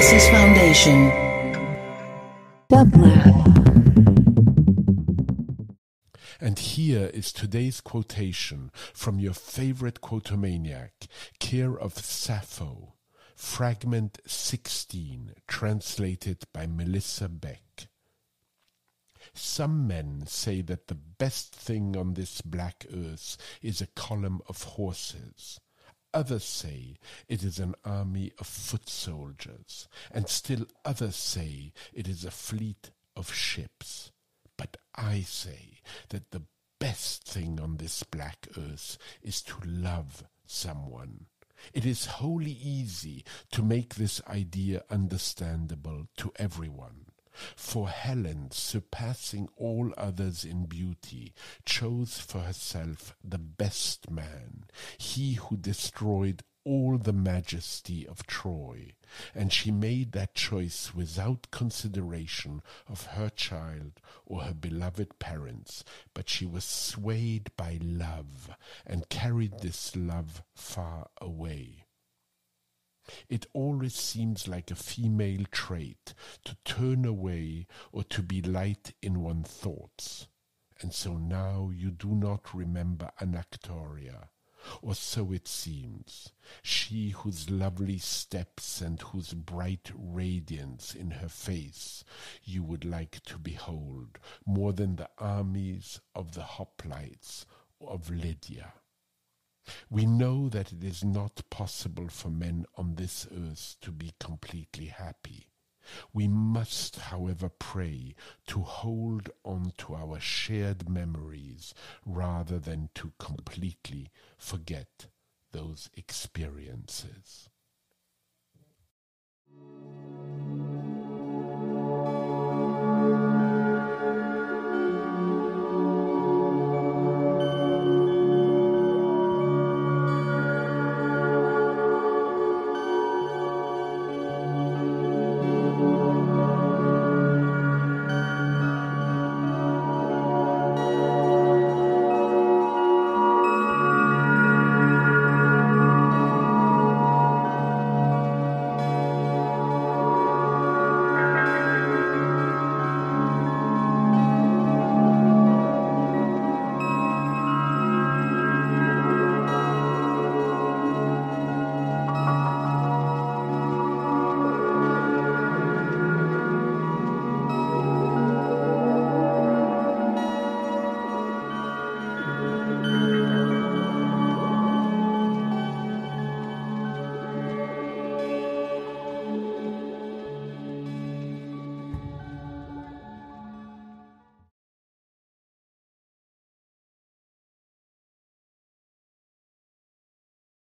Genesis Foundation. And here is today's quotation from your favorite quotomaniac, care of Sappho, fragment 16, translated by Melissa Beck. Some men say that the best thing on this black earth is a column of horses. Others say it is an army of foot soldiers, and still others say it is a fleet of ships. But I say that the best thing on this black earth is to love someone. It is wholly easy to make this idea understandable to everyone. For Helen, surpassing all others in beauty, chose for herself the best man, he who destroyed all the majesty of Troy, and she made that choice without consideration of her child or her beloved parents, but she was swayed by love and carried this love far away. It always seems like a female trait to turn away or to be light in one's thoughts. And so now you do not remember Anactoria, or so it seems, she whose lovely steps and whose bright radiance in her face you would like to behold more than the armies of the hoplites of Lydia. We know that it is not possible for men on this earth to be completely happy. We must, however, pray to hold on to our shared memories rather than to completely forget those experiences.